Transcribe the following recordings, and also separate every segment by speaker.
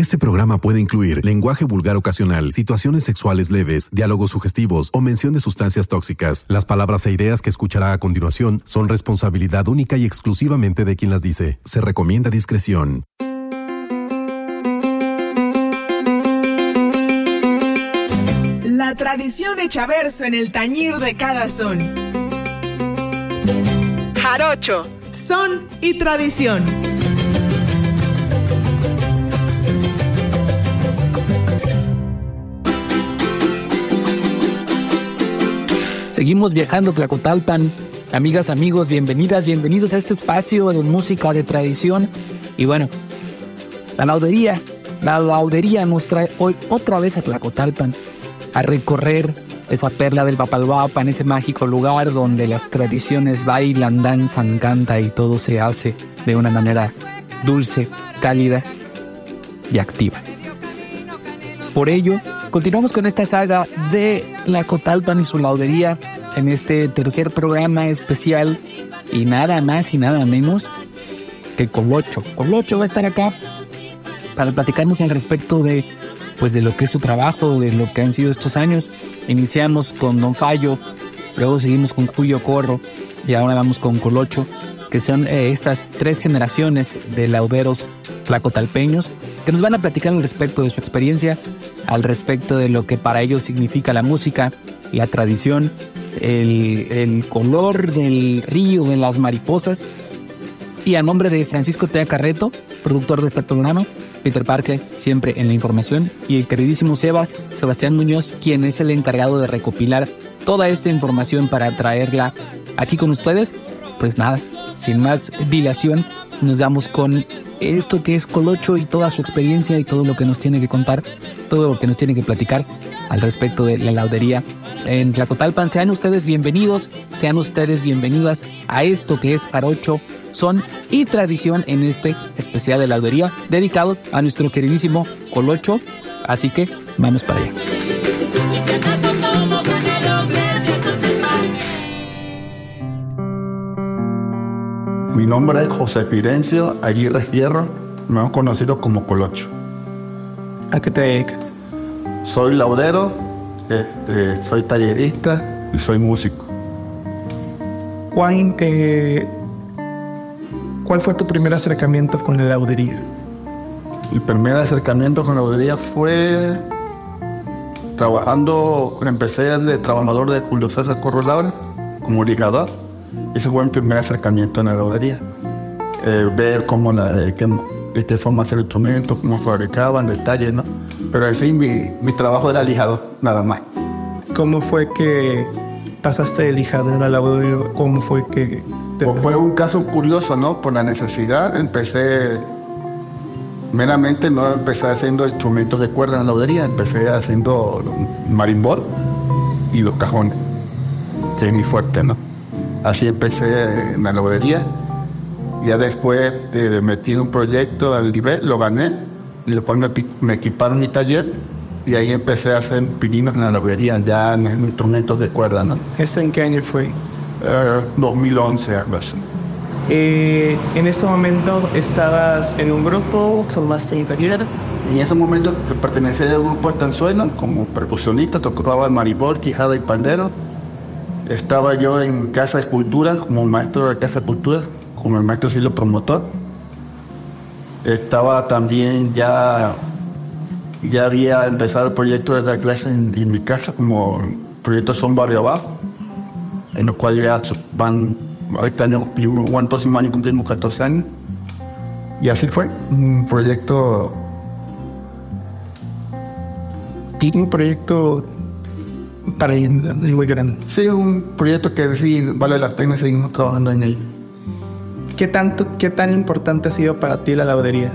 Speaker 1: Este programa puede incluir lenguaje vulgar ocasional, situaciones sexuales leves, diálogos sugestivos o mención de sustancias tóxicas. Las palabras e ideas que escuchará a continuación son responsabilidad única y exclusivamente de quien las dice. Se recomienda discreción.
Speaker 2: La tradición hecha verso en el tañir de cada son. Jarocho, son y tradición.
Speaker 3: Seguimos viajando Tlacotalpan. Amigas, amigos, bienvenidas, bienvenidos a este espacio de música de tradición. Y bueno, la laudería, la laudería nos trae hoy otra vez a Tlacotalpan a recorrer esa perla del Papalhuapan, ese mágico lugar donde las tradiciones bailan, danzan, cantan y todo se hace de una manera dulce, cálida y activa. Por ello, continuamos con esta saga de la Cotalpan y su laudería en este tercer programa especial y nada más y nada menos que Colocho. Colocho va a estar acá para platicarnos al respecto de pues de lo que es su trabajo, de lo que han sido estos años. Iniciamos con Don Fallo, luego seguimos con Julio Corro y ahora vamos con Colocho, que son eh, estas tres generaciones de lauderos flacotalpeños que nos van a platicar al respecto de su experiencia, al respecto de lo que para ellos significa la música, la tradición, el, el color del río, de las mariposas. Y a nombre de Francisco Tea Carreto, productor de este programa, Peter Parker, siempre en la información, y el queridísimo Sebas, Sebastián Muñoz, quien es el encargado de recopilar toda esta información para traerla aquí con ustedes. Pues nada, sin más dilación, nos damos con esto que es Colocho y toda su experiencia y todo lo que nos tiene que contar, todo lo que nos tiene que platicar al respecto de la laudería en Tlacotalpan. Sean ustedes bienvenidos, sean ustedes bienvenidas a esto que es Arocho, son y tradición en este especial de laudería dedicado a nuestro queridísimo Colocho. Así que vamos para allá.
Speaker 4: Mi nombre es José Firencio Aguirre Fierro, me han conocido como Colocho.
Speaker 5: ¿A qué te dedicas?
Speaker 4: Soy laudero, este, soy tallerista y soy músico.
Speaker 5: Juan, eh, ¿cuál fue tu primer acercamiento con la laudería?
Speaker 4: Mi primer acercamiento con la laudería fue trabajando, empecé de trabajador de Julio César Corrolabra como ligador. Ese fue mi primer acercamiento en la laudería. Eh, ver cómo la, de qué, de qué forma hacer instrumentos, cómo fabricaban, detalles, ¿no? Pero así mi, mi trabajo era lijador, nada más.
Speaker 5: ¿Cómo fue que pasaste de lijador a laudería? ¿Cómo fue que...? te-
Speaker 4: Pues fue un caso curioso, ¿no? Por la necesidad empecé, meramente no empecé haciendo instrumentos de cuerda en la laudería, empecé haciendo marimbol y los cajones, que es muy fuerte, ¿no? Así empecé en la laudería. Ya después de, de metí un proyecto al nivel, lo gané, y después me, equiparon mi taller y ahí empecé a hacer pininos en la laudería, ya en, en instrumentos de cuerda, ¿no?
Speaker 5: ¿Ese en qué año fue?
Speaker 4: Eh, 2011, algo así.
Speaker 5: Eh, en ese momento estabas en un grupo, formaste taller.
Speaker 4: En ese momento pertenecía al grupo Estanzuela como percusionista, tocaba el maribol, quijada y pandero. Estaba yo en Casa de Escultura como maestro de Casa de Escultura, como el maestro Silvio Promotor. Estaba también ya, ya había empezado el proyecto de dar clases en, en mi casa como proyecto Son Barrio Abajo, en el cual ya van, ahorita el próximo año cumplimos 14 años. Y así fue, un proyecto
Speaker 5: un proyecto para ir muy grande.
Speaker 4: Sí, un proyecto que sí vale la pena seguimos trabajando en él.
Speaker 5: ¿Qué, tanto, ¿Qué tan importante ha sido para ti la laudería?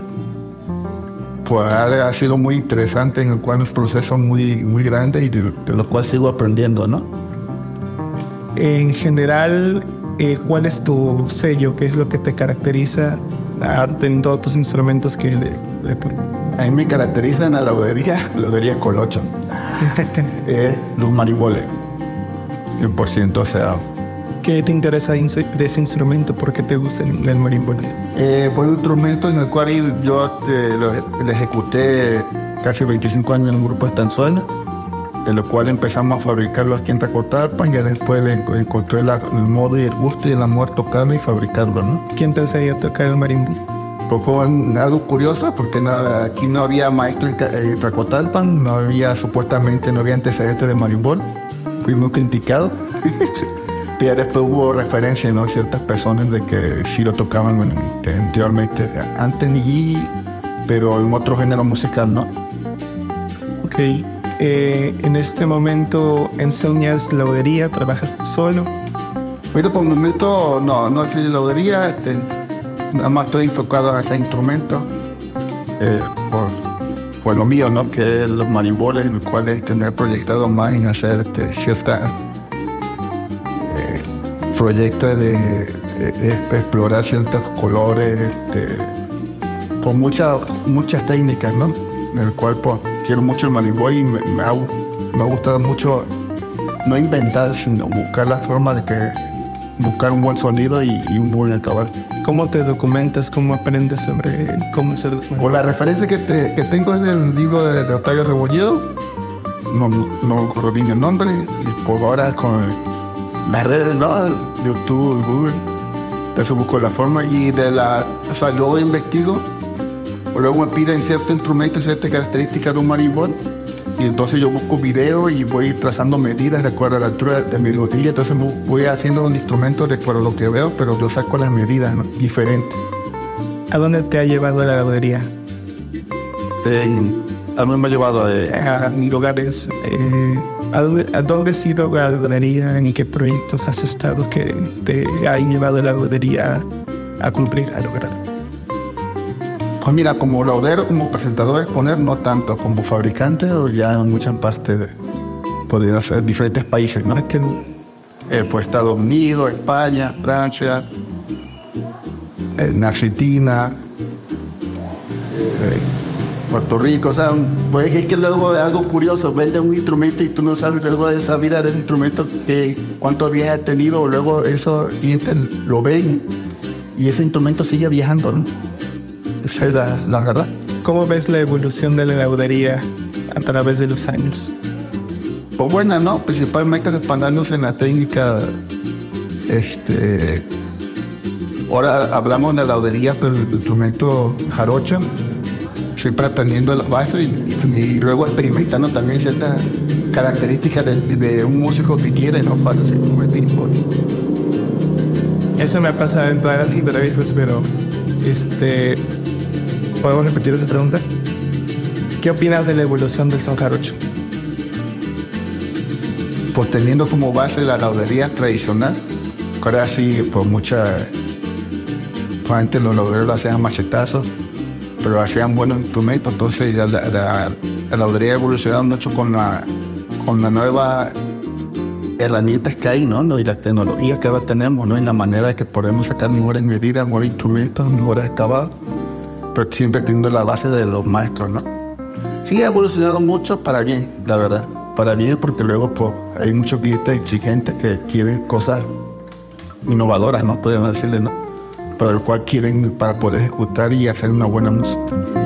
Speaker 4: Pues ha, sido muy interesante, en el cual es un proceso muy, muy grande y de, de lo cual sigo aprendiendo, ¿no?
Speaker 5: En general, eh, ¿cuál es tu sello? ¿Qué es lo que te caracteriza ah, en todos tus instrumentos que le, le
Speaker 4: A mí me caracteriza en la laudería, laudería colocho, eh, los mariboles, 100%, o sea,
Speaker 5: qué te interesa de ese instrumento? ¿Por qué te gusta el marimbón?
Speaker 4: Eh, fue un instrumento en el cual yo este, lo, ejecuté casi 25 años en un grupo de estanzuela, de lo cual empezamos a fabricarlo aquí en Tacotalpan y después encontré el modo y el gusto y el amor tocarlo y fabricarlo. ¿no?
Speaker 5: ¿Quién te enseñó a tocar el marimbón?
Speaker 4: Pues fue algo curioso porque aquí no había maestro en Tacotalpan, no había supuestamente, no había antecedentes de marimbón. Fuimos criticados. Pero después hubo referencia, ¿no? Ciertas personas de que sí lo tocaban anteriormente, antes ni pero en otro género musical, ¿no?
Speaker 5: Ok. Eh, en este momento enseñas laudería, trabajas solo.
Speaker 4: Ahorita por el momento no, no enseño laudería, este, nada más estoy enfocado a ese instrumento. Eh, por, lo mío, ¿no? Que es los marimboles, en el cual he tener proyectado más en hacer este, ciertas proyectos de, explorar ciertos colores, este, con muchas muchas técnicas, ¿no? En el cual pues, quiero mucho el marimboy y me, ha, gustado mucho no inventar, sino buscar la forma de que buscar un buen sonido y, un buen acabado.
Speaker 5: ¿Cómo te documentas? ¿Cómo aprendes sobre cómo hacer los
Speaker 4: Pues la referencia que, que tengo es el libro de, de Octavio Rebolledo, no, no recuerdo bien el nombre, y por ahora con las redes, ¿no? YouTube, Google. Entonces busco la forma y de la, o sea, luego investigo, luego me piden cierto instrumento, ciertas características de un marimbón, y entonces yo busco videos y voy trazando medidas de acuerdo a la altura de mi rodilla, entonces voy haciendo un instrumento de acuerdo a lo que veo, pero yo saco las medidas diferentes.
Speaker 5: ¿A dónde te ha llevado la laudería?
Speaker 4: a mí me ha llevado
Speaker 5: eh, a, a lugares eh, ¿A dónde, has ido a la laudería? ¿En qué proyectos has estado que te han llevado la laudería a cumplir, a lograr?
Speaker 4: Pues mira, como laudero, como presentador exponer, no tanto como fabricante, o ya en muchas partes de, podría ser diferentes países, ¿no? Es que eh, pues Estados Unidos, España, Francia, en Argentina, eh, Puerto Rico, o sea, pues es que luego es algo curioso, vende un instrumento y tú no sabes luego de esa vida del instrumento que cuántos viajes ha tenido, luego eso clientes lo ven y ese instrumento sigue viajando, ¿no? Esa es la, verdad.
Speaker 5: ¿Cómo ves la evolución de la laudería a través de los años?
Speaker 4: Pues buena, ¿no? Principalmente expandiéndose en la técnica, este... Ahora hablamos de la laudería, pero el instrumento jarocho, siempre aprendiendo la base y, luego experimentando también ciertas características de, un músico que quiere, ¿no? Para ser
Speaker 5: Eso me ha pasado en todas las entrevistas, pero este, ¿podemos repetir esa pregunta? ¿Qué opinas de la evolución del son jarocho?
Speaker 4: Pues teniendo como base la laudería tradicional, ahora sí, pues mucha antes los lauderos lo hacían machetazos, pero hacían buenos instrumentos, entonces la, la, la evolucionado mucho con la, con la nueva herramientas que hay, ¿no? Y la tecnología que ahora tenemos, ¿no? Y la manera de que podemos sacar mejores medidas, mejores instrumentos, mejores acabados, pero siempre teniendo la base de los maestros, ¿no? Sí, ha evolucionado mucho para bien, la verdad. Para bien, porque luego pues, hay muchos clientes exigentes que quieren cosas innovadoras, ¿no? Podemos decirle, ¿no? Para el cual quieren para poder ejecutar y hacer una buena música.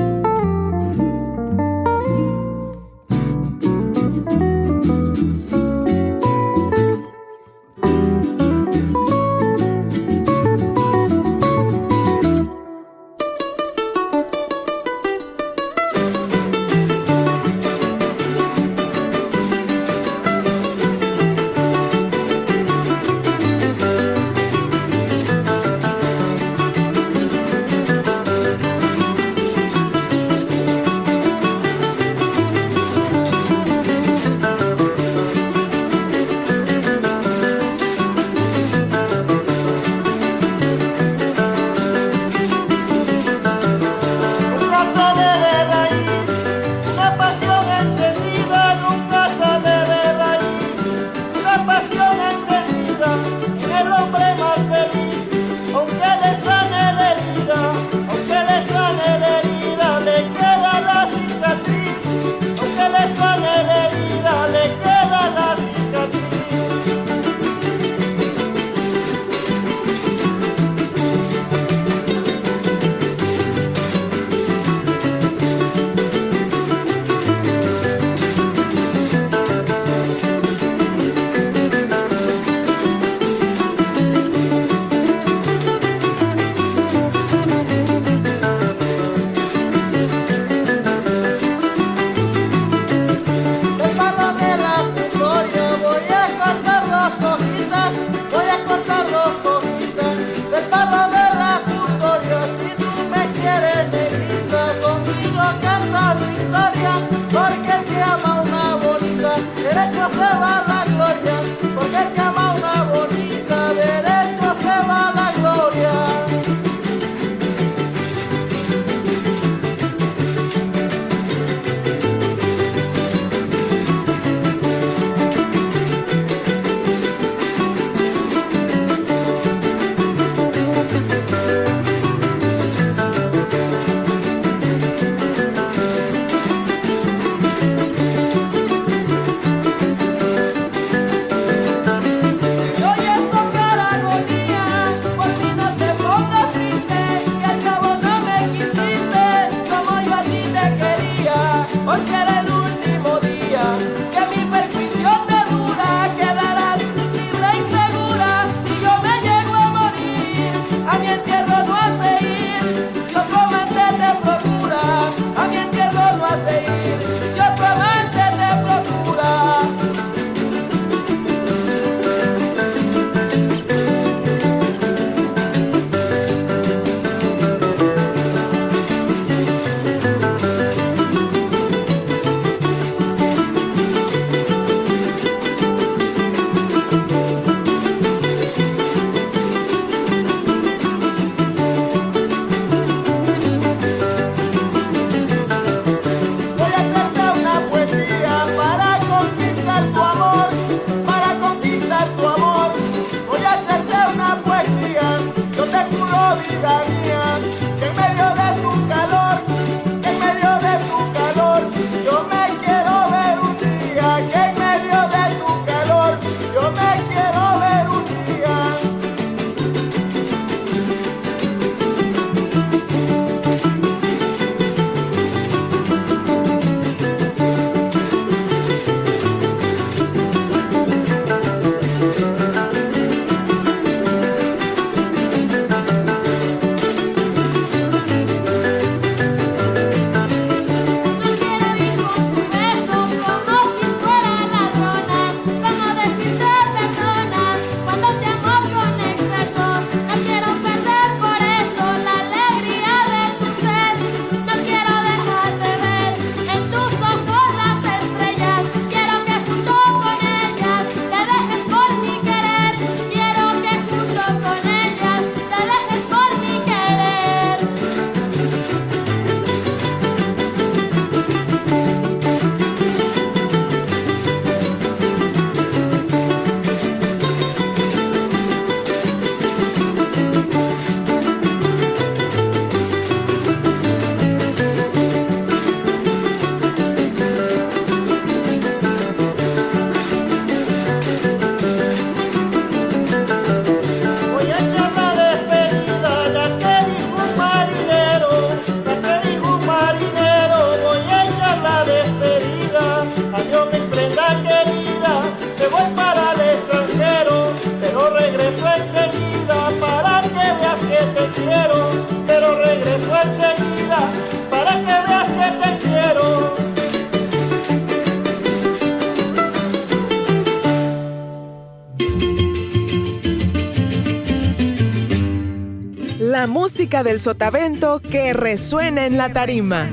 Speaker 2: Música del sotavento que resuena en la tarima.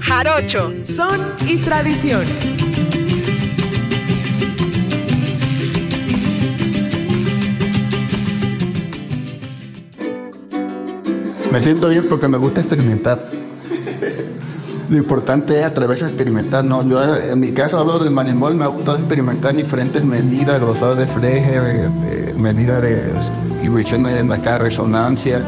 Speaker 2: Jarocho, son y tradición.
Speaker 4: Me siento bien porque me gusta experimentar. Lo importante es atreverse a experimentar, ¿no? Yo en mi caso hablo del marimol, me ha gustado experimentar diferentes medidas, grosados de freje, medidas de y acá resonancia,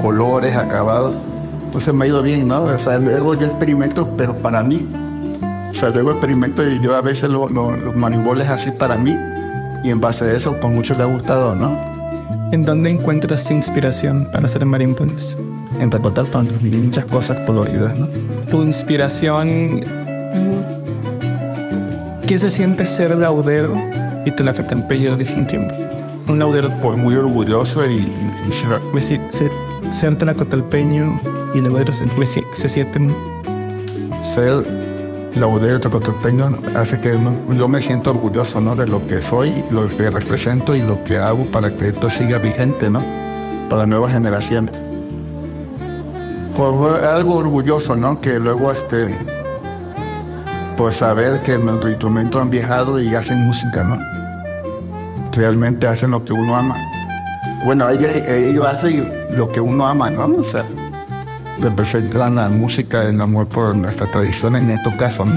Speaker 4: colores, acabados. Entonces me ha ido bien, ¿no? O sea, luego yo experimento, pero para mí. O sea, luego experimento y yo a veces los maniboles así para mí. Y en base a eso, pues mucho le ha gustado, ¿no?
Speaker 5: ¿En dónde encuentras inspiración para hacer marimbones?
Speaker 4: En Tacotalpan, y muchas cosas coloridas, ¿no?
Speaker 5: Tu inspiración... ¿Qué se siente ser laudero y te la afecta en pello de tiempo?
Speaker 4: Un laudero pues, muy orgulloso y,
Speaker 5: y se, se, ser tlacotalpeño y laudero se, se, sienten
Speaker 4: ser laudero tlacotalpeño hace que yo me siento orgulloso ¿no? de lo que soy, lo que represento y lo que hago para que esto siga vigente ¿no? para nuevas generaciones. Pues algo orgulloso, ¿no? Que luego este pues saber que nuestros instrumentos han viajado y hacen música, ¿no? Realmente hacen lo que uno ama. Bueno, ellos, ellos hacen lo que uno ama, ¿no? O sea, representan la música, el amor por nuestra tradición en estos casos, ¿no?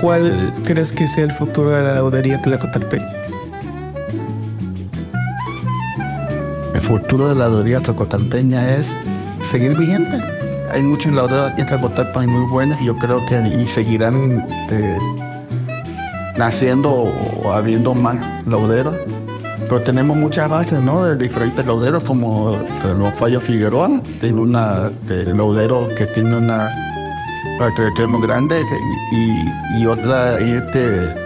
Speaker 5: ¿Cuál crees que sea el futuro de la laudería tlacotalpeña?
Speaker 4: El futuro de la laudería tlacotalpeña es seguir vigente. Hay muchos lauderos aquí en Tlacotalpan muy buenos y yo creo que y seguirán este, naciendo o habiendo más lauderos. Pero tenemos muchas bases, ¿no? De diferentes lauderos, como los Fallos Figueroa, tiene una de laudero que tiene una trayectoria muy grande y, y otra, y este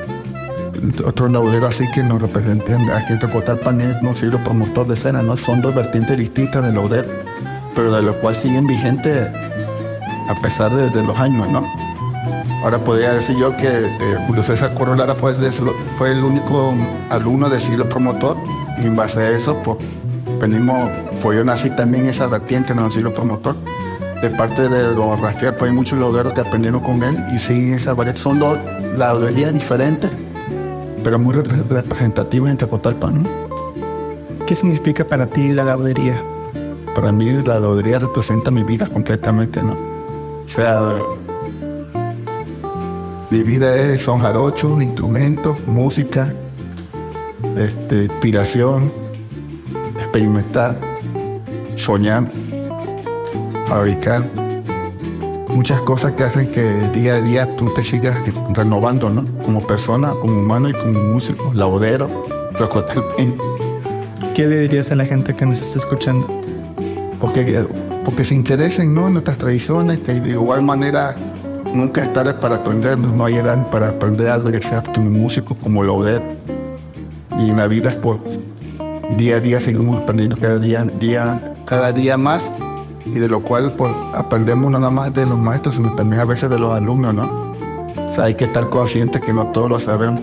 Speaker 4: otro laudero así que nos representan aquí en Tlacotalpan es no sirve promotor de escena, ¿no? Son dos vertientes distintas de laudero, pero de lo cual siguen vigentes a pesar de, de los años, ¿no? Ahora podría decir yo que eh, Julio César Corolara pues, fue el único alumno de siglo promotor y en base a eso pues venimos, pues yo nací también esa vertiente en el siglo promotor. De parte de don Rafael, pues hay muchos lauderos que aprendieron con él y siguen esa variedad. Son dos lauderías diferentes, pero muy repre- representativas en Tlacotalpan, ¿no?
Speaker 5: ¿Qué significa para ti la laudería?
Speaker 4: Para mí la laudería representa mi vida completamente, ¿no? O sea, mi vida es, son jarochos, instrumentos, música, este, inspiración, experimentar, soñar, fabricar. Muchas cosas que hacen que día a día tú te sigas renovando, ¿no? Como persona, como humano y como músico, laudero.
Speaker 5: ¿Qué le dirías a la gente que nos está escuchando?
Speaker 4: porque, porque se interesen ¿no? en nuestras tradiciones, que de igual manera nunca es tarde para aprender, no hay edad para aprender algo, ya sea como músico, como lauder. Y en la vida, pues, día a día seguimos aprendiendo cada día, día, cada día más, y de lo cual, pues, aprendemos no nada más de los maestros, sino también a veces de los alumnos, ¿no? O sea, hay que estar consciente que no todos lo sabemos.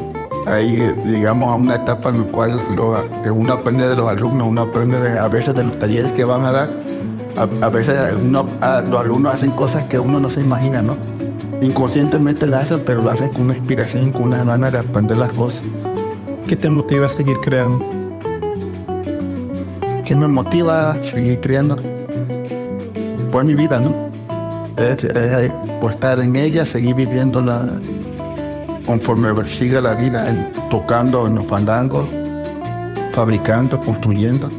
Speaker 4: Ahí eh, llegamos a una etapa en la cual lo- uno aprende de los alumnos, uno aprende de- a veces de los talleres que van a dar. A, veces uno- los alumnos hacen cosas que uno no se imagina, ¿no? Inconscientemente las hacen, pero lo hacen con una inspiración, con una gana de aprender las cosas.
Speaker 5: ¿Qué te motiva a seguir creando?
Speaker 4: ¿Qué me motiva a seguir creando? Pues mi vida, ¿no? Es, es, pues, estar en ella, seguir viviéndola conforme siga la vida, tocando en los fandangos, fabricando, construyendo.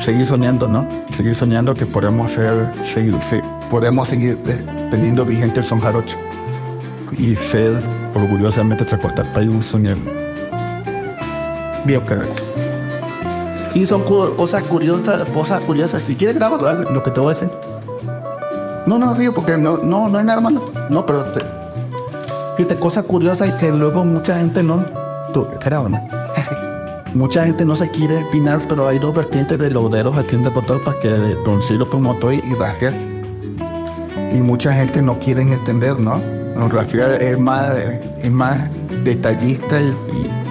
Speaker 4: Seguir soñando, ¿no? Seguir soñando que podemos ser, seguir, se- podemos seguir eh, teniendo vigente el son jarocho y ser orgullosamente transportar para un soñar.
Speaker 5: Bien, caray.
Speaker 4: Sí, son cosas curiosas, cosas curiosas. Si quieres grabar lo- que te voy a decir. No, no, río, porque no, no, no hay nada malo. No, pero te, fíjate, cosas curiosas y que luego mucha gente no. Tú, graba, ¿no? mucha gente no se quiere opinar, pero hay dos vertientes de lauderos aquí en Tecotalpa, que de Don Ciro Promotor y Rafael. Y mucha gente no quiere entender, ¿no? Don Rafael es más, es más detallista y, y-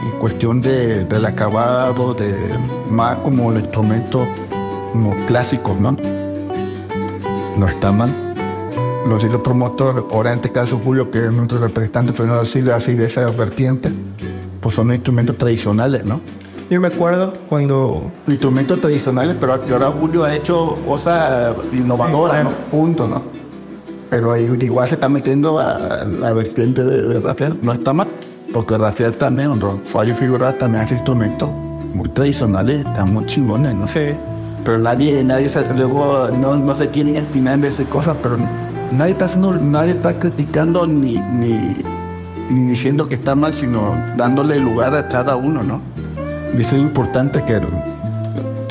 Speaker 4: y cuestión de, del acabado, de más como los instrumentos como clásicos, ¿no? No está mal. Los hilos promotor, ahora en este caso Julio, que es nuestro representante, pero no decirle así de esa vertiente, pues son instrumentos tradicionales, ¿no?
Speaker 5: Yo me acuerdo cuando
Speaker 4: Instrumentos tradicionales, pero ahora Julio ha hecho cosas innovadoras, ¿no? Punto, ¿no? Pero ahí igual se está metiendo a la vertiente de, de Rafael, no está mal, porque Rafael también, Ro- Fallo Figura también hace instrumentos muy tradicionales, están muy chingones, ¿no?
Speaker 5: Sí.
Speaker 4: Pero nadie, nadie se, luego no, no se quieren espinar de esas cosas, pero nadie está haciendo, nadie está criticando ni, ni, ni diciendo que está mal, sino dándole lugar a cada uno, ¿no? Y eso es importante que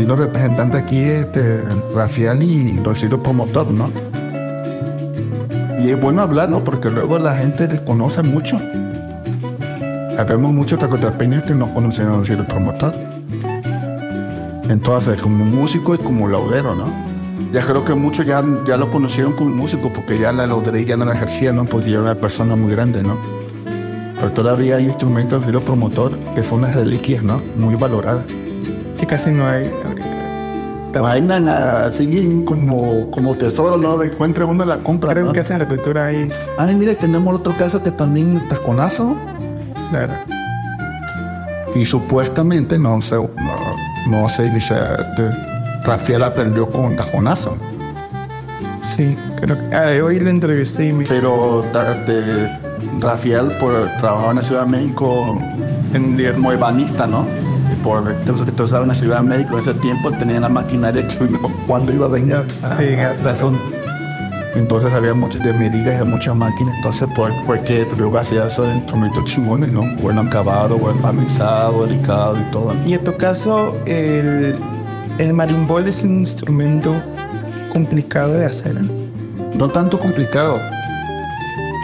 Speaker 4: los representantes aquí, este, Rafael y Rocío Promotor, ¿no? Y es bueno hablar, ¿no? Porque luego la gente desconoce mucho. Habemos muchos tacotrapeños que no conocen a Rocío Promotor. Entonces, como músico y como laudero, ¿no? Ya creo que muchos ya, ya lo conocieron como músico porque ya la laudería ya no la ejercía, ¿no? Porque ya era una persona muy grande, ¿no? Pero todavía hay instrumentos de los promotor que son las reliquias, ¿no? Muy valoradas.
Speaker 5: que casi no hay. Te
Speaker 4: Bailan así como, como tesoro, ¿no? De encuentra uno la compra.
Speaker 5: Creo
Speaker 4: ¿no?
Speaker 5: que esa cultura es.
Speaker 4: Ay, mire, tenemos otro caso que también taconazo.
Speaker 5: Claro.
Speaker 4: Y supuestamente, no sé, no, no sé, dice, Rafael aprendió con taconazo.
Speaker 5: Sí, creo que. Ah, hoy lo entrevisté y me.
Speaker 4: Pero de Rafael por, trabajaba en la Ciudad de México en, como ebanista, ¿no? Por entonces que estaba en la Ciudad de México en ese tiempo tenía la maquinaria que uno cuando iba a venir a
Speaker 5: Sí.
Speaker 4: razón. Entonces había muchas de medidas y muchas máquinas. Entonces pues, fue que luego hacía esos instrumentos chingones, ¿no? Bueno acabado, buen barnizado, delicado y todo.
Speaker 5: Y en tu caso, el, el marimbol es un instrumento complicado de hacer. ¿eh?
Speaker 4: No tanto complicado,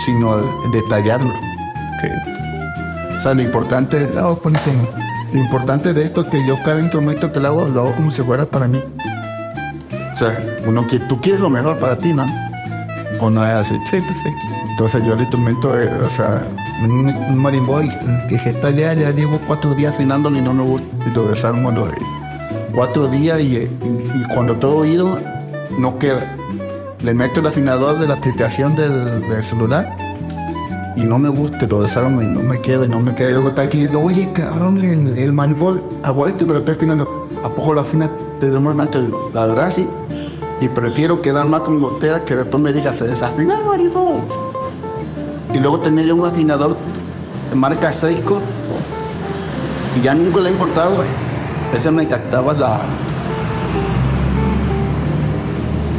Speaker 4: sino detallarlo.
Speaker 5: Que
Speaker 4: O sea, lo importante, no, ponte, lo importante de esto es que yo cada instrumento que lo hago, lo hago como si fuera para mí. O sea, uno que tú quieres lo mejor para ti, ¿no? O no es así.
Speaker 5: sí, pues sí.
Speaker 4: Entonces yo el instrumento, eh, o sea, un, un marimboy que está ya, ya llevo cuatro días afinándolo y no me gusta. Y lo desarmo los cuatro días y, y- y cuando todo oído no queda. Le meto el afinador de la aplicación del, del celular y no me gusta, lo desarmo y no me queda, y no me queda. Y luego está aquí, oye, cabrón, el, el marimboy, aguante, pero estoy afinando. ¿A poco lo afina? Tenemos más La verdad, sí. Y prefiero quedar más con gotera que después me diga, se desafina el. Y luego tenía yo un afinador de marca Seiko. Y ya nunca le he importado, güey. Ese me captaba la.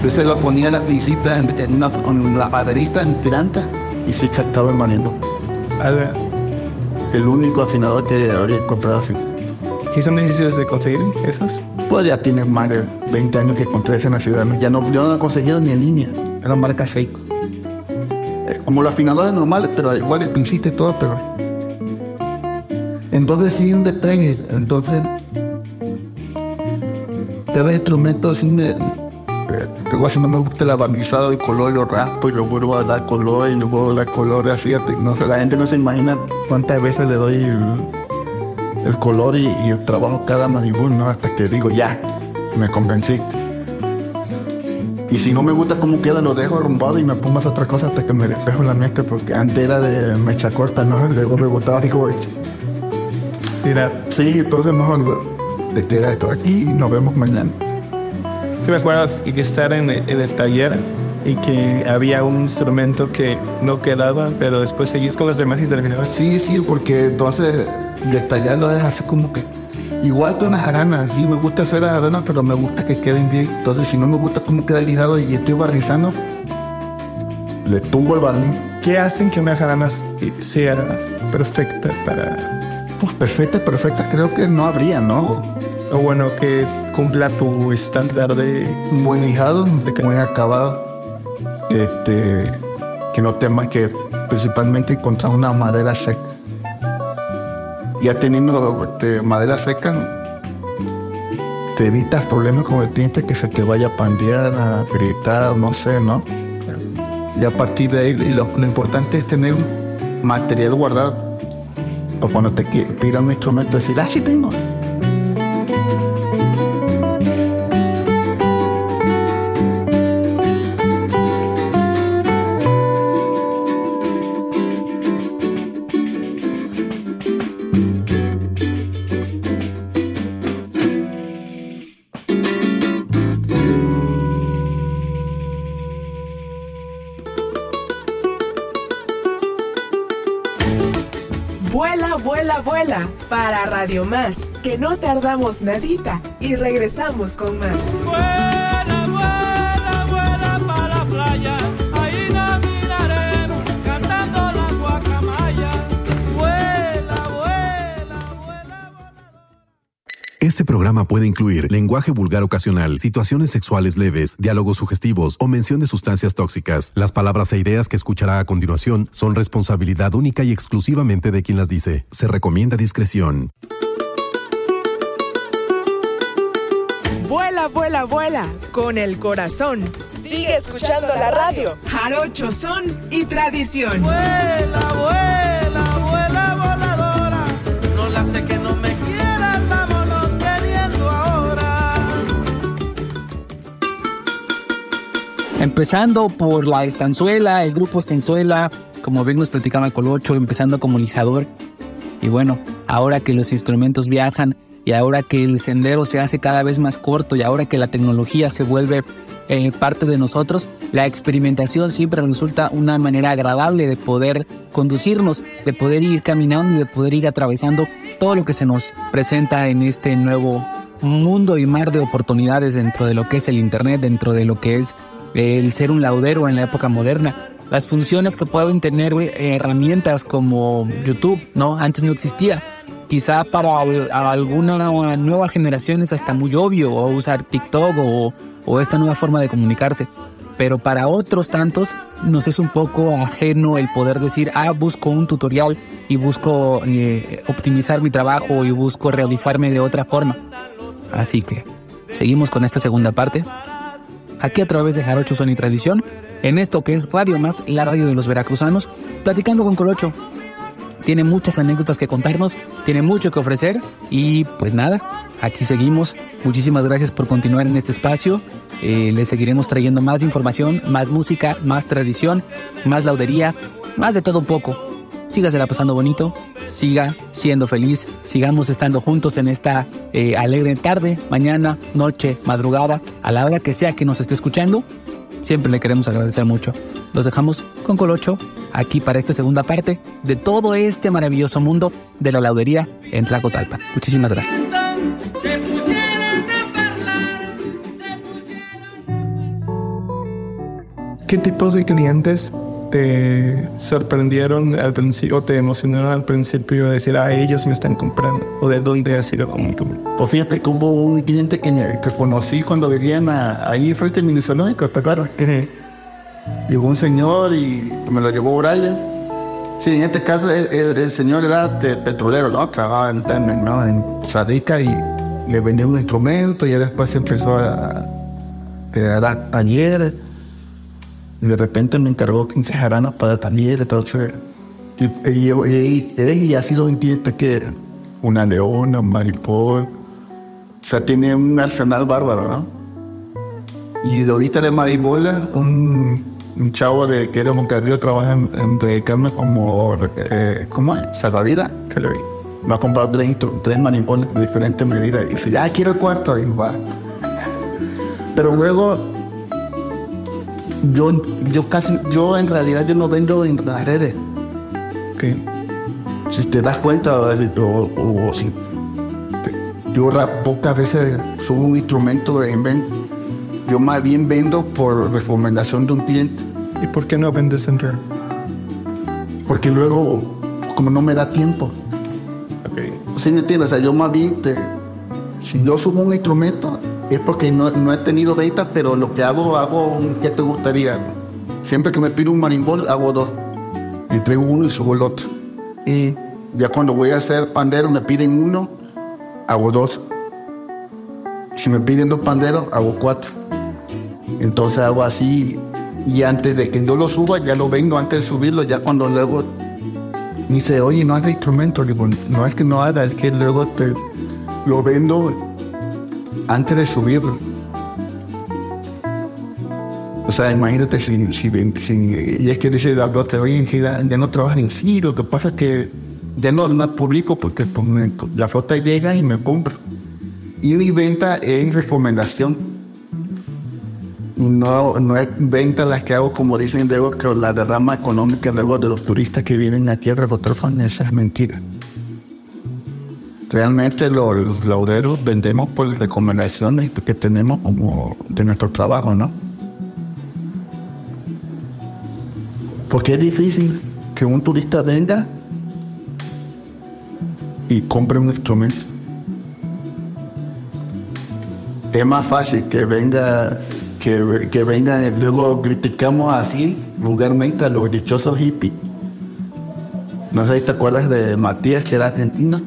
Speaker 4: Ese lo ponía la visita en, en una, con la maderista en tiranta y sí captaba el marimbo.
Speaker 5: A ver,
Speaker 4: El único afinador que habría encontrado así.
Speaker 5: ¿qué son difíciles de conseguir esos?
Speaker 4: Pues ya tiene más de 20 años que encontré ese en la ciudad. Ya no, yo no lo he conseguido ni en línea. Era marca Seiko. Eh, Como los afinadores normales, pero igual el pincito y todo, pero. Entonces sí un detalle. Entonces. Cada instrumento sí me. Eh, Luego si no me gusta el barnizado y color, lo raspo y lo vuelvo a dar color y luego dar color así. No sé, la gente no se imagina cuántas veces le doy el, el color y, y el trabajo cada maribú, ¿no? Hasta que digo, ya, me convencí. Y si no me gusta cómo queda, lo dejo arrumbado y me pongo a hacer otra cosa hasta que me despejo la mente, porque antes era de mecha corta, ¿no? Luego rebotaba, digo, "Oye,
Speaker 5: Mira,
Speaker 4: sí, entonces mejor te queda esto aquí y nos vemos mañana.
Speaker 5: ¿Te me acuerdas que estar en, el- en el taller y que había un instrumento que no quedaba, pero después seguís con los demás y terminabas?
Speaker 4: Sí, sí, porque entonces detallarlo es así como que igual que una jarana, sí me gusta hacer las jaranas, pero me gusta que queden bien. Entonces si no me gusta cómo queda lijado y estoy barnizando, le tumbo el barniz.
Speaker 5: ¿Qué hacen que una jarana sea perfecta para...
Speaker 4: Pues perfecta, perfecta, creo que no habría, ¿no?
Speaker 5: O bueno, que cumpla tu estándar de...
Speaker 4: Buen lijado, de buen acabado. Este, que no temas que principalmente encontrar una madera seca. Ya teniendo este, madera seca, te evitas problemas con el cliente que se te vaya a pandear, a gritar, no sé, ¿no? Y a partir de ahí, lo, importante es tener material guardado. O cuando te pidan un instrumento, decir, ah, sí tengo.
Speaker 2: Radio Más, que no tardamos nadita y regresamos con más.
Speaker 1: Este programa puede incluir lenguaje vulgar ocasional, situaciones sexuales leves, diálogos sugestivos o mención de sustancias tóxicas. Las palabras e ideas que escuchará a continuación son responsabilidad única y exclusivamente de quien las dice. Se recomienda discreción.
Speaker 2: Vuela, vuela, vuela con el corazón. Sigue escuchando la radio. Jarocho son y tradición.
Speaker 6: Vuela, vuela,
Speaker 3: Empezando por la estanzuela, el grupo estanzuela, como bien nos platicaba Colocho, empezando como lijador. Y bueno, ahora que los instrumentos viajan y ahora que el sendero se hace cada vez más corto y ahora que la tecnología se vuelve eh, parte de nosotros, la experimentación siempre resulta una manera agradable de poder conducirnos, de poder ir caminando, de poder ir atravesando todo lo que se nos presenta en este nuevo mundo y mar de oportunidades dentro de lo que es el Internet, dentro de lo que es el ser un laudero en la época moderna. Las funciones que pueden tener herramientas como YouTube, ¿no? Antes no existía. Quizá para alguna nueva generación es hasta muy obvio, o usar TikTok o, esta nueva forma de comunicarse pero para otros tantos nos es un poco ajeno el poder decir, ah, busco un tutorial y busco eh, optimizar mi trabajo y busco realizarme de otra forma. Así que seguimos con esta segunda parte, aquí a través de Jarocho Son y Tradición, en esto que es Radio Más, la radio de los veracruzanos, platicando con Colocho. Tiene muchas anécdotas que contarnos, tiene mucho que ofrecer y pues nada, aquí seguimos. Muchísimas gracias por continuar en este espacio eh, les seguiremos trayendo más información, más música, más tradición, más laudería, más de todo un poco. Sígasela pasando bonito, siga siendo feliz, sigamos estando juntos en esta eh, alegre tarde, mañana, noche, madrugada, a la hora que sea que nos esté escuchando. Siempre le queremos agradecer mucho. Los dejamos con Colocho aquí para esta segunda parte de todo este maravilloso mundo de la laudería en Tlacotalpa. Muchísimas gracias.
Speaker 5: ¿Qué tipos de clientes te sorprendieron al principio o te emocionaron al principio de decir, ah, ellos me están comprando? ¿O de dónde ha sido?
Speaker 4: Pues fíjate que hubo un cliente que, que conocí cuando vivían ahí frente a mi salón, en claro. Llegó un señor y me lo llevó Brian. Sí, en este caso el, señor era petrolero, ¿no? Trabajaba en Temen, ¿no? En Sadica y le vendió un instrumento y después empezó a, a dar talleres y de repente me encargó 15 jaranas para también, entonces, y, y, ha sido un que una leona, un maripol, o sea, tiene un arsenal bárbaro, ¿no? Y de ahorita de maribola, un, un chavo de que era Moncarrillo trabaja en, en como, eh, ¿cómo es? Salvavidas. Me ha comprado tres, tres maripones de diferentes medidas y dice, ya quiero el cuarto, y va. Pero luego yo, yo casi, yo en realidad yo no vendo en las redes. Si te das cuenta, o, o, si yo pocas veces subo un instrumento en venta, yo más bien vendo por recomendación de un cliente.
Speaker 5: ¿Y por qué no vendes en red?
Speaker 4: Porque luego, como no me da tiempo. Okay. ¿Sí me entiendes? O sea, yo más bien, te, si yo subo un instrumento, es porque no, he tenido venta, pero lo que hago, hago un ¿qué te gustaría? Siempre que me pido un marimbol, hago dos. Y traigo uno y subo el otro. Y ya cuando voy a hacer pandero, me piden uno, hago dos. Si me piden dos panderos, hago cuatro. Entonces hago así. Y antes de que yo lo suba, ya lo vengo antes de subirlo, ya cuando luego me dice, oye, no hace instrumento. Digo, no es que no haga, es que luego te lo vendo antes de subirlo. O sea, imagínate si, si, y es que dice la oye, ya no trabaja en sí, lo que pasa es que ya no la publico porque pues, la flota llega y me compra. Y mi venta es recomendación. No, no es venta las que hago como dicen luego que la derrama económica luego de los turistas que vienen aquí a Recotrofan, esa es mentira. Realmente los lauderos vendemos por recomendaciones que tenemos como de nuestro trabajo, ¿no? Porque es difícil que un turista venga y compre un instrumento. Es más fácil que venga, que, que venga y luego criticamos así vulgarmente a los dichosos hippies. No sé si te acuerdas de Matías, que era argentino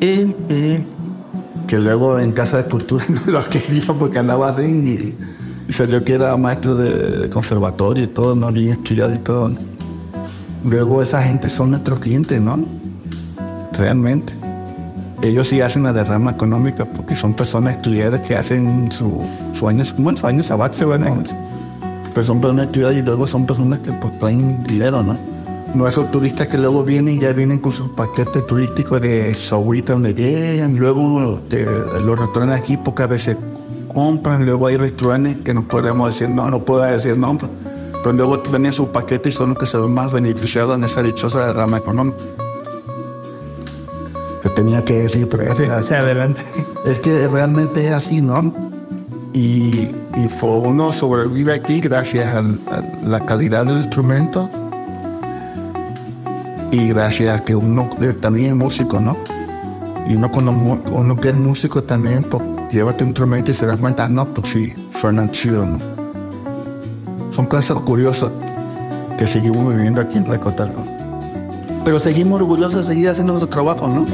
Speaker 4: que luego en Casa de Cultura no lo quería porque andaba así y, se salió que era maestro de conservatorio y todo, no había estudiado y todo. Luego esa gente son nuestros clientes, ¿no? Realmente. Ellos sí hacen la derrama económica porque son personas estudiadas que hacen su, su año, bueno, su año sabático, bueno, pues son personas estudiadas y luego son personas que pues traen dinero, ¿no? No esos turistas que luego vienen y ya vienen con sus paquetes turísticos de Sahuita donde llegan, luego de, los restaurantes aquí pocas veces compran, luego hay restaurantes que no podemos decir, no, no puedo decir nombre, pero luego venden sus paquetes y son los que se ven más beneficiados en esa dichosa rama económica. Se tenía que decir, pero es,
Speaker 5: adelante.
Speaker 4: es que realmente es así, ¿no? Y, y uno sobrevive aquí gracias al- a, la calidad del instrumento y gracias a que uno eh, también es músico, ¿no? Y uno cuando uno que es músico también, pues lleva tu instrumento y se da cuenta, no, pues sí, suenan chido, ¿no? Son cosas curiosas que seguimos viviendo aquí en Recotal, ¿no? Pero seguimos orgullosos de seguir haciendo nuestro trabajo, ¿no?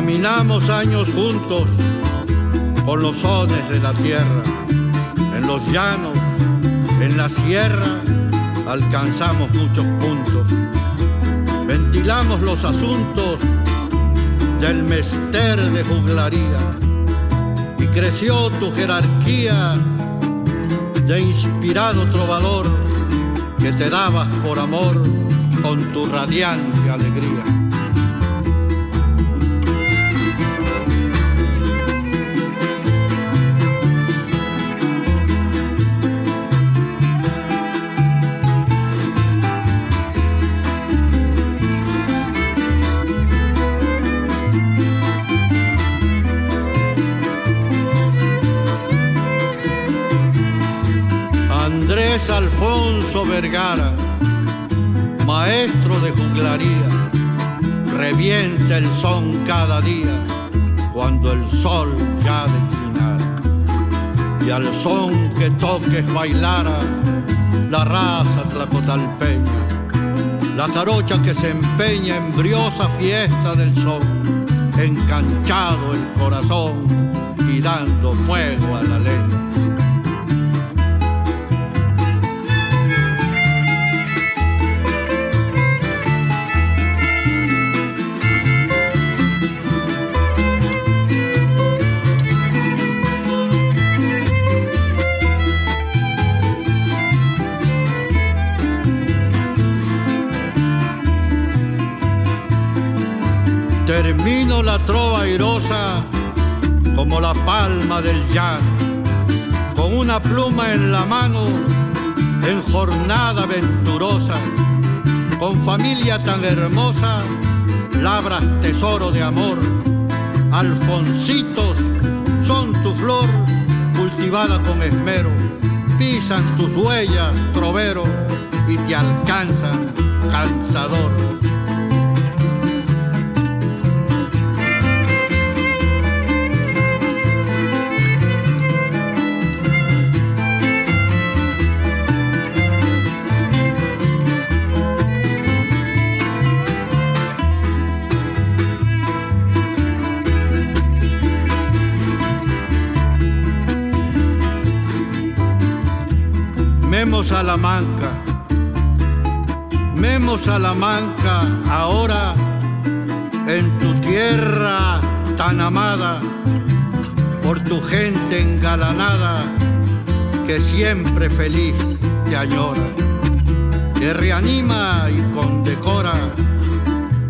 Speaker 7: Caminamos años juntos con los sones de la tierra. En los llanos, en la sierra, alcanzamos muchos puntos. Ventilamos los asuntos del mester de juglaría y creció tu jerarquía de inspirado trovador que te dabas por amor con tu radiante alegría. Alfonso Vergara, maestro de juglaría, revienta el son cada día cuando el sol ya declinara. Y al son que toques bailara la raza tlacotalpeña, la jarocha que se empeña en briosa fiesta del sol, enganchado el corazón y dando fuego a la leña. Trova airosa como la palma del llano, con una pluma en la mano, en jornada venturosa, con familia tan hermosa, labras tesoro de amor. Alfoncitos son tu flor, cultivada con esmero, pisan tus huellas, trovero, y te alcanzan, cantador. Salamanca, Memo Salamanca, ahora en tu tierra tan amada, por tu gente engalanada que siempre feliz te añora, que reanima y condecora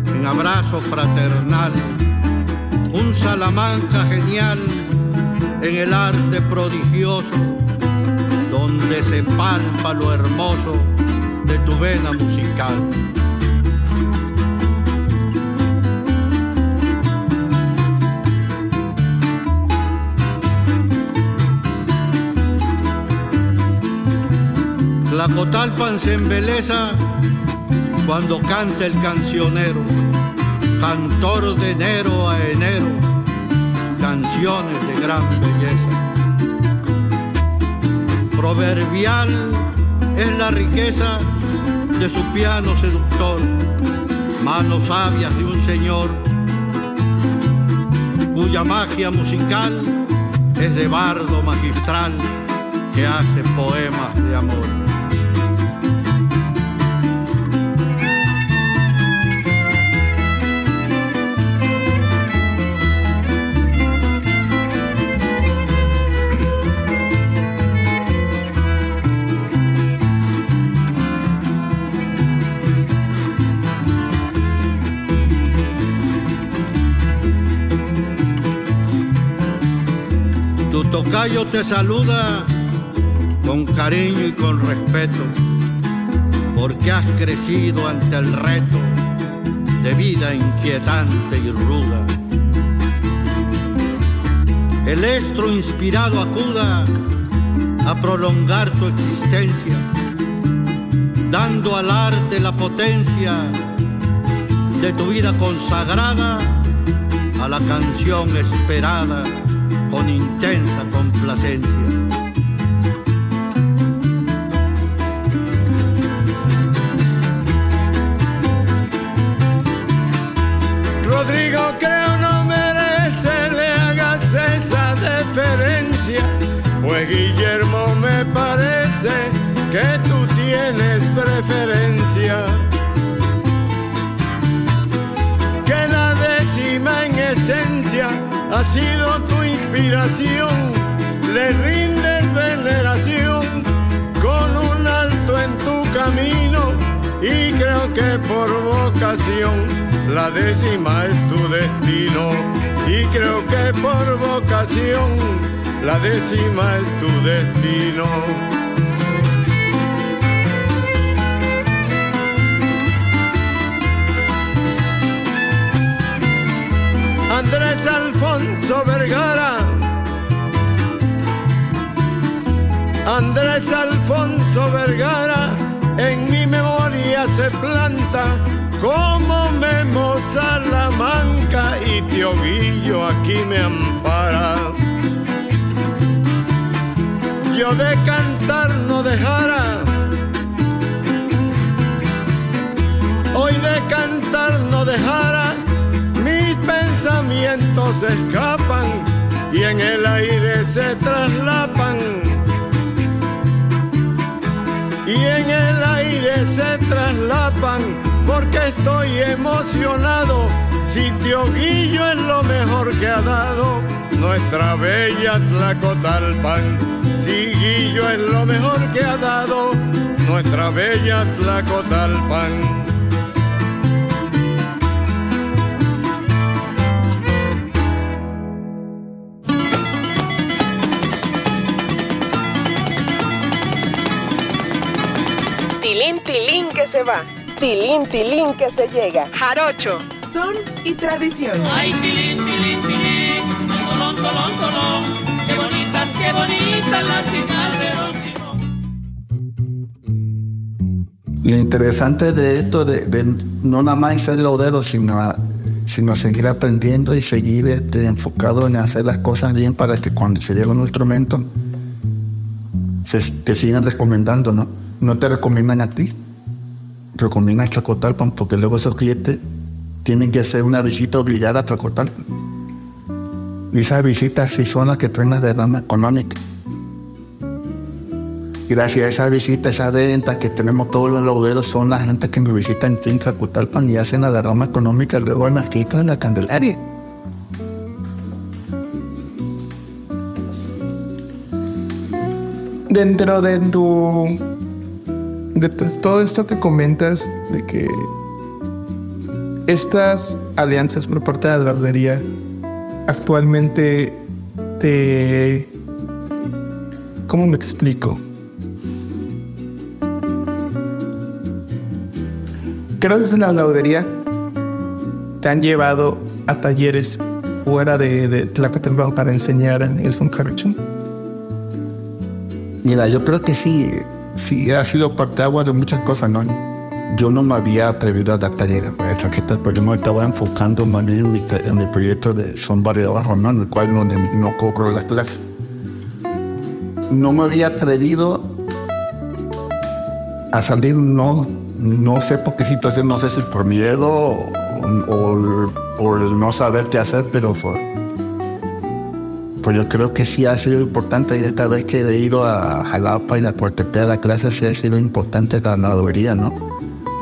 Speaker 7: en abrazo fraternal. Un Salamanca genial en el arte prodigioso donde se palpa lo hermoso de tu vena musical. Tlacotalpan se embeleza cuando canta el cancionero, cantor de enero a enero, canciones de gran belleza. Proverbial es la riqueza de su piano seductor, manos sabias de un señor cuya magia musical es de bardo magistral que hace poemas de amor. Tocayo te saluda con cariño y con respeto, porque has crecido ante el reto de vida inquietante y ruda. El estro inspirado acuda a prolongar tu existencia, dando al arte la potencia de tu vida consagrada a la canción esperada con intensa complacencia.
Speaker 8: Rodrigo creo no merece le hagas esa deferencia, pues Guillermo me parece que tú tienes preferencia. Que la décima en esencia ha sido tu inspiración, le rindes veneración con un alto en tu camino y creo que por vocación la décima es tu destino y creo que por vocación la décima es tu destino. Andrés Alfonso Vergara. Andrés Alfonso Vergara en mi memoria se planta como Memo Salamanca y Tío Guillo aquí me ampara. Yo de cantar no dejara, hoy de cantar no dejara pensamientos escapan y en el aire se traslapan. Y en el aire se traslapan porque estoy emocionado. Si Tío Guillo es lo mejor que ha dado nuestra bella Tlacotalpan. Si Guillo es lo mejor que ha dado nuestra bella Tlacotalpan.
Speaker 2: Tilín que se va, tilín tilín que se llega.
Speaker 9: Jarocho.
Speaker 2: Son y tradición.
Speaker 10: Ay, tilín, tilín, tilín, tolón, tolón, tolón. Qué bonitas, qué bonitas las hijas de los
Speaker 4: Lo interesante de esto, de, de no nada más ser laudero, sino, sino seguir aprendiendo y seguir este, enfocado en hacer las cosas bien para que cuando se llegue un instrumento se, te sigan recomendando, ¿no? No te recomiendan a ti, recomiendan Tlacotalpan porque luego esos clientes tienen que hacer una visita obligada a Tlacotalpan. Y esas visitas sí son las que traen la derrama económica. Gracias a esa visita, esa venta que tenemos todos los lauderos, son la gente que nos visitan en Tlacotalpan y hacen la derrama económica luego en la fiesta de la Candelaria.
Speaker 5: dentro de tu de todo esto que comentas de que estas alianzas por parte de la laudería actualmente te ¿cómo me explico? Gracias a la laudería te han llevado a talleres fuera de, de para enseñar el son.
Speaker 4: Mira, yo creo que sí, sí ha sido parte agua de muchas cosas, ¿no? Yo no me había atrevido a dar talleres yo me estaba enfocando más en mi, en mi proyecto de Son de Abajo, ¿no? En el cual no, no cobro las clases. No me había atrevido a salir, no, no sé por qué situación, no sé si por miedo o, o por el no saber qué hacer, pero fue, pues yo creo que sí ha sido importante y esta vez que he ido a Jalapa y la Puertepea a la clase sí ha sido importante la laudería, ¿no?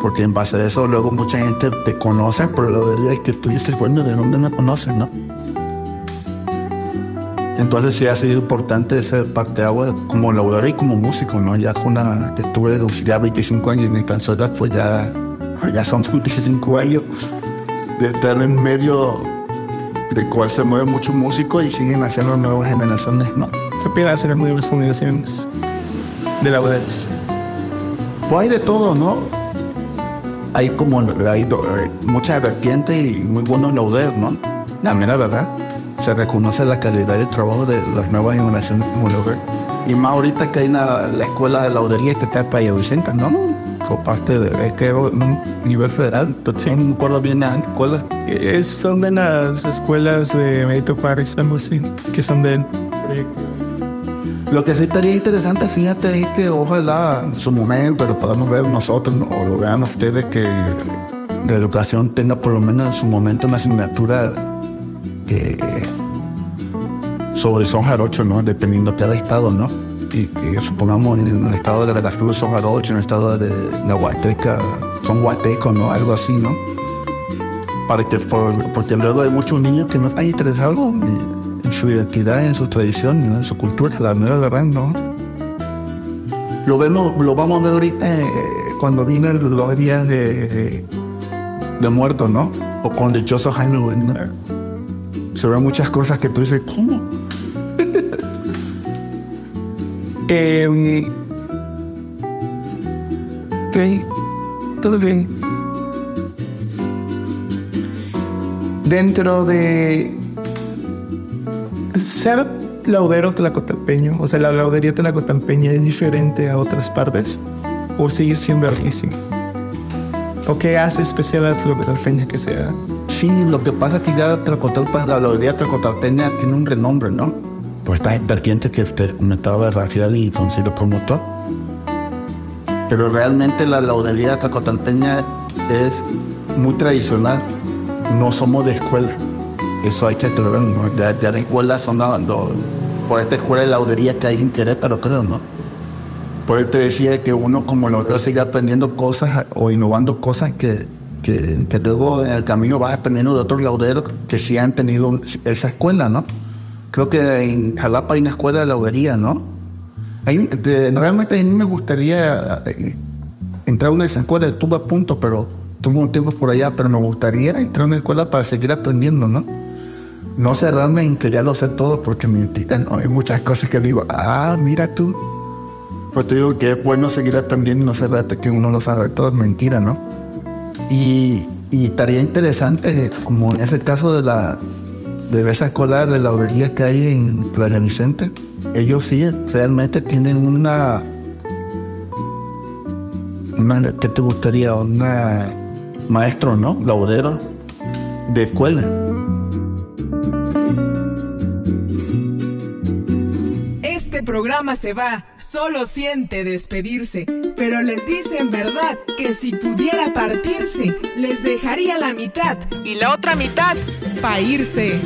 Speaker 4: Porque en base a eso luego mucha gente te conoce por la y que tú dices, bueno, ¿de dónde me conoces, no? Entonces sí ha sido importante ser parte de agua como laudería y como músico, ¿no? Ya con una, que tuve ya 25 años y mi canción pues ya, ya son 25 años de estar en medio de cual se mueve mucho músico y siguen haciendo nuevas generaciones, ¿no?
Speaker 5: Se puede hacer nuevas fundaciones de lauderos.
Speaker 4: Pues hay de todo, ¿no? Hay como hay eh, muchas vertientes y muy buenos lauderos, ¿no? La mera verdad, se reconoce la calidad del trabajo de las nuevas generaciones como. Y más ahorita que hay la, la escuela de laudería que está para Vicenta, ¿no? Por parte de, es que era un nivel federal, entonces no me acuerdo bien la escuela.
Speaker 5: Es- son de las escuelas de Benito Juárez, algo así, que son de
Speaker 4: Lo que sí estaría interesante, fíjate, es que ojalá en su momento lo podamos ver nosotros ¿no? o lo vean ustedes que la educación tenga por lo menos en su momento una asignatura que sobre son jarocho, ¿no? Dependiendo de cada estado, ¿no? Y, supongamos en el estado de Veracruz son jarocho, en el estado de la Huasteca son huastecos, ¿no? Algo así, ¿no? Para por- porque luego hay muchos niños que no están interesados en, su identidad, en su tradición, en su cultura, la mera verdad, ¿no? Lo vemos, lo vamos a ver ahorita eh, cuando vienen los días de, de muertos, ¿no? O con dichoso Halloween, ¿no? Se ven muchas cosas que tú dices, ¿cómo?
Speaker 5: Eh, todo bien. Dentro de ser laudero tlacotalpeño, o sea, la laudería tlacotalpeña es diferente a otras partes, o sigue siendo riquísimo. ¿O qué hace especial a tlacotalpeña que sea?
Speaker 4: Sí, lo que pasa es que ya la laudería tlacotalpeña tiene un renombre, ¿no? Por estas vertientes que usted comentaba, Rafael y Concilio Promotor. Pero realmente la laudería tlacotalpeña es muy tradicional. No somos de escuela. Eso hay que ¿no? Ya, ya de escuela son la- lo- por esta escuela de laudería que hay en Querétaro, creo, ¿no? Por eso te decía que uno como laudero sigue aprendiendo cosas o innovando cosas que, que luego en el camino vas aprendiendo de otros lauderos que sí han tenido esa escuela, ¿no? Creo que en Jalapa hay una escuela de laudería, ¿no? De- realmente a mí me gustaría eh, entrar a una escuela, estuve a punto, pero tuve un tiempo por allá, pero me gustaría entrar a una escuela para seguir aprendiendo, ¿no? No cerrarme en que ya lo sé todo, porque mentira, ¿no? Hay muchas cosas que digo, ah, mira tú. Pues te digo que es bueno seguir aprendiendo y no cerrarte que uno lo sabe todo, es mentira, ¿no? Y, y estaría interesante, como en ese caso de la de esa escuela de laudería que hay en Playa Vicente, ellos sí realmente tienen una, una ¿qué te gustaría? Una maestro, ¿no? Laudero de escuela.
Speaker 2: Este programa se va, solo siente despedirse, pero les dice en verdad que si pudiera partirse, les dejaría la mitad y la otra mitad para irse.